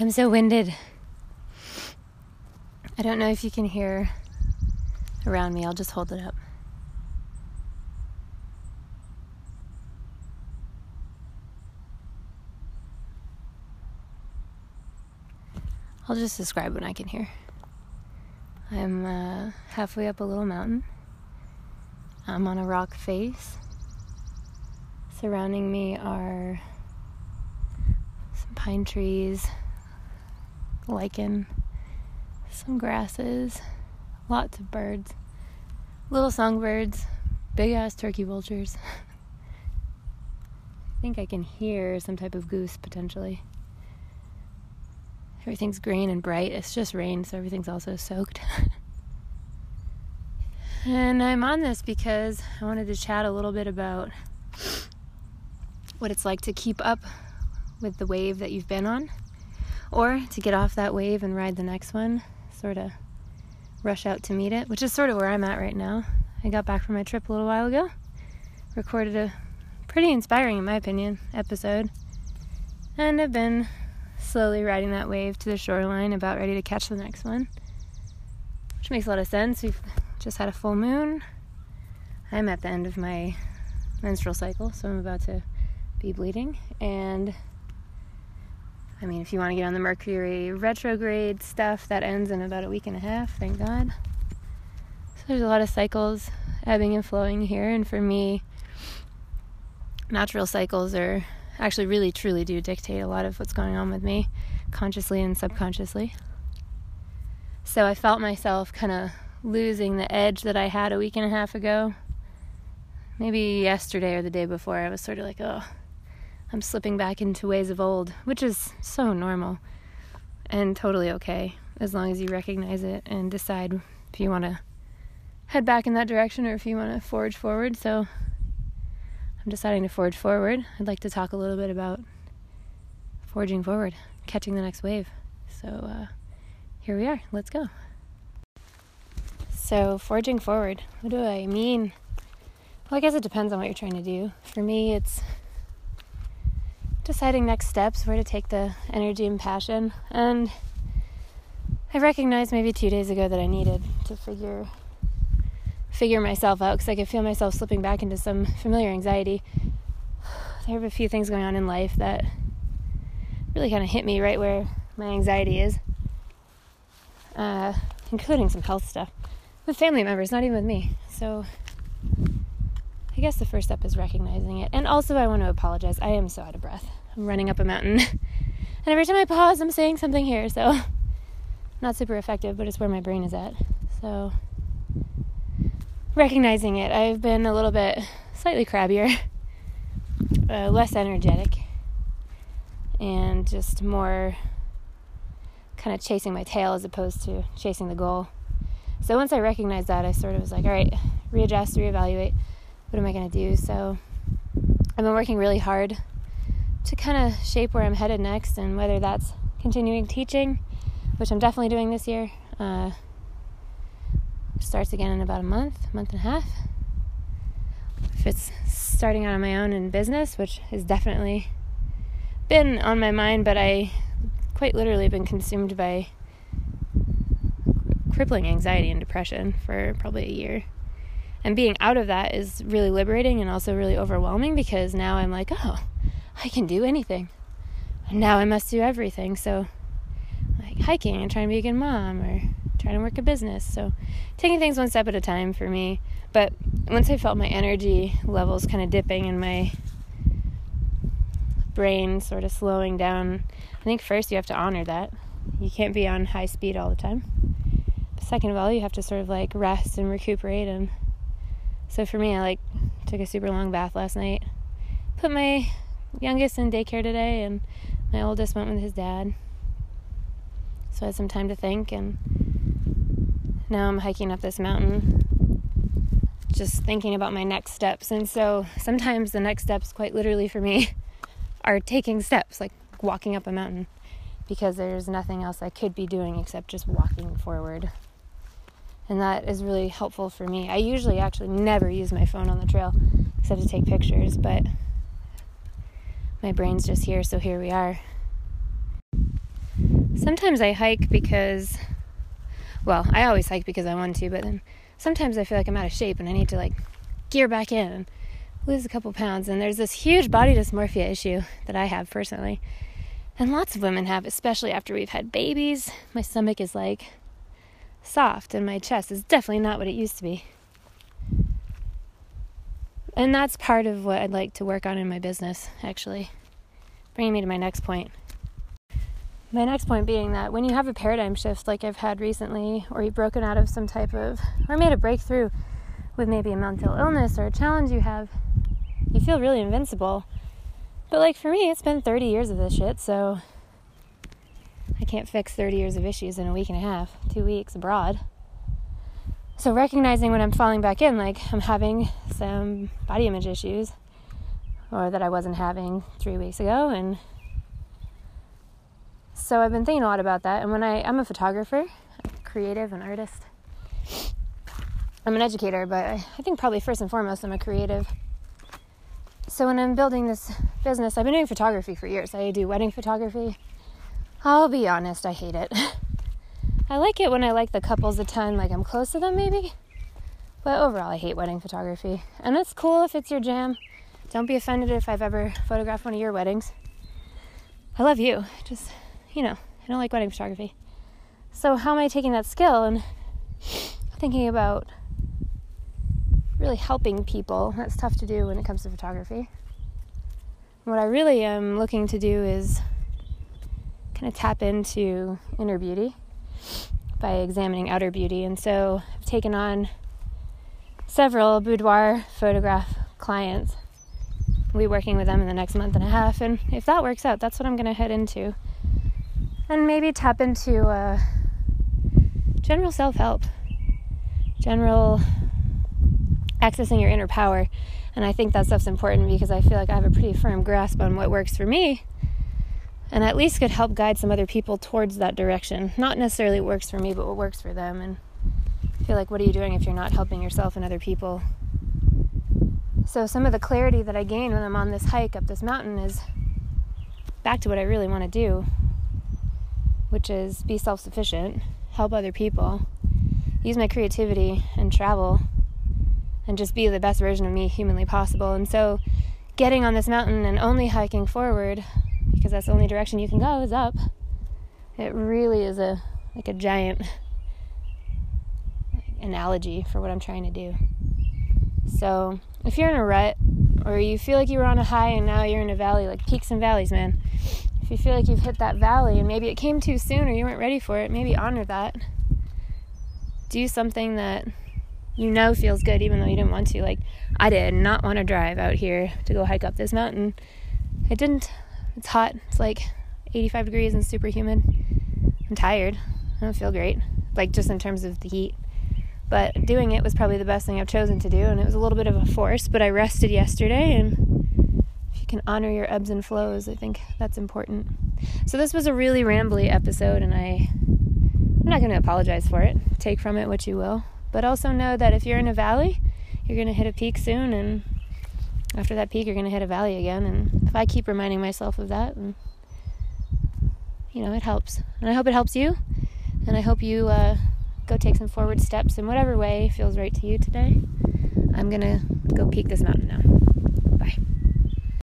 I'm so winded. I don't know if you can hear around me. I'll just hold it up. I'll just describe what I can hear. I'm uh, halfway up a little mountain. I'm on a rock face. Surrounding me are some pine trees, lichen, some grasses, lots of birds, little songbirds, big ass turkey vultures. I think I can hear some type of goose potentially. Everything's green and bright. It's just rain, so everything's also soaked. and I'm on this because I wanted to chat a little bit about what it's like to keep up with the wave that you've been on, or to get off that wave and ride the next one, sort of rush out to meet it, which is sort of where I'm at right now. I got back from my trip a little while ago, recorded a pretty inspiring, in my opinion, episode, and I've been slowly riding that wave to the shoreline, about ready to catch the next one, which makes a lot of sense. We've just had a full moon. I'm at the end of my menstrual cycle, so I'm about to be bleeding, and I mean, if you want to get on the Mercury retrograde stuff, that ends in about a week and a half, thank God. So there's a lot of cycles ebbing and flowing here, and for me, natural cycles are actually really truly do dictate a lot of what's going on with me, consciously and subconsciously. So I felt myself kind of losing the edge that I had a week and a half ago. Maybe yesterday or the day before, I was sort of like, oh, I'm slipping back into ways of old, which is so normal and totally okay as long as you recognize it and decide if you want to head back in that direction or if you want to forge forward. So I'm deciding to forge forward. I'd like to talk a little bit about forging forward, catching the next wave. So uh, here we are. Let's go. So, forging forward, what do I mean? Well, I guess it depends on what you're trying to do. For me, it's deciding next steps, where to take the energy and passion. And I recognized maybe two days ago that I needed to figure figure myself out because I could feel myself slipping back into some familiar anxiety. There have a few things going on in life that really kind of hit me right where my anxiety is, uh, including some health stuff with family members, not even with me. So guess the first step is recognizing it. And also, I want to apologize. I am so out of breath. I'm running up a mountain. and every time I pause, I'm saying something here. So, not super effective, but it's where my brain is at. So, recognizing it, I've been a little bit slightly crabbier, uh, less energetic, and just more kind of chasing my tail as opposed to chasing the goal. So, once I recognized that, I sort of was like, all right, readjust, reevaluate what am I going to do? So I've been working really hard to kind of shape where I'm headed next and whether that's continuing teaching, which I'm definitely doing this year. Uh, starts again in about a month, month and a half. If it's starting out on my own in business, which has definitely been on my mind, but I quite literally been consumed by crippling anxiety and depression for probably a year and being out of that is really liberating and also really overwhelming because now I'm like, oh, I can do anything. And now I must do everything. So, like hiking and trying to be a good mom or trying to work a business. So, taking things one step at a time for me. But once I felt my energy levels kind of dipping and my brain sort of slowing down, I think first you have to honor that. You can't be on high speed all the time. Second of all, you have to sort of like rest and recuperate and so for me, I like took a super long bath last night. Put my youngest in daycare today, and my oldest went with his dad. So I had some time to think, and now I'm hiking up this mountain, just thinking about my next steps. And so sometimes the next steps, quite literally for me, are taking steps, like walking up a mountain, because there's nothing else I could be doing except just walking forward and that is really helpful for me. I usually actually never use my phone on the trail except to take pictures, but my brain's just here, so here we are. sometimes I hike because, well, I always hike because I want to, but then sometimes I feel like I'm out of shape and I need to like gear back in lose a couple pounds. And there's this huge body dysmorphia issue that I have personally. And lots of women have, especially after we've had babies. My stomach is like soft, and my chest is definitely not what it used to be. And that's part of what I'd like to work on in my business, actually. Bringing me to my next point. My next point being that when you have a paradigm shift like I've had recently, or you've broken out of some type of, or made a breakthrough with maybe a mental illness or a challenge you have, you feel really invincible. But like for me, it's been 30 years of this shit, so I can't fix 30 years of issues in a week and a half, two weeks abroad. So recognizing when I'm falling back in, like I'm having some body image issues, or that I wasn't having three weeks ago, and so I've been thinking a lot about that. And when I, I'm a photographer, a creative, an artist. I'm an educator, but I, I think probably first and foremost, I'm a creative. So when I'm building this business, I've been doing photography for years. I do wedding photography. I'll be honest, I hate it. I like it when I like the couples a ton, like I'm close to them maybe. But overall, I hate wedding photography. And that's cool if it's your jam. Don't be offended if I've ever photographed one of your weddings. I love you. Just, you know, I don't like wedding photography. So, how am I taking that skill and thinking about really helping people? That's tough to do when it comes to photography. What I really am looking to do is kind of tap into inner beauty by examining outer beauty. And so I've taken on several boudoir photograph clients. I'll be working with them in the next month and a half. And if that works out, that's what I'm going to head into. And maybe tap into uh, general self help, general accessing your inner power. And I think that stuff's important because I feel like I have a pretty firm grasp on what works for me and at least could help guide some other people towards that direction. Not necessarily what works for me, but what works for them. And I feel like, what are you doing if you're not helping yourself and other people? So, some of the clarity that I gain when I'm on this hike up this mountain is back to what I really want to do, which is be self sufficient, help other people, use my creativity and travel, and just be the best version of me humanly possible. And so, getting on this mountain and only hiking forward because that's the only direction you can go is up. It really is a like a giant analogy for what I'm trying to do. So, if you're in a rut or you feel like you were on a high and now you're in a valley, like peaks and valleys, man. If you feel like you've hit that valley and maybe it came too soon or you weren't ready for it, maybe honor that. Do something that you know feels good even though you didn't want to. Like I did not want to drive out here to go hike up this mountain. I didn't it's hot. It's like 85 degrees and super humid. I'm tired. I don't feel great, like just in terms of the heat. But doing it was probably the best thing I've chosen to do, and it was a little bit of a force. But I rested yesterday, and if you can honor your ebbs and flows, I think that's important. So this was a really rambly episode, and I I'm not going to apologize for it. Take from it what you will, but also know that if you're in a valley, you're going to hit a peak soon, and after that peak, you're going to hit a valley again. And if I keep reminding myself of that, and you know, it helps. And I hope it helps you. And I hope you uh, go take some forward steps in whatever way feels right to you today. I'm going to go peak this mountain now.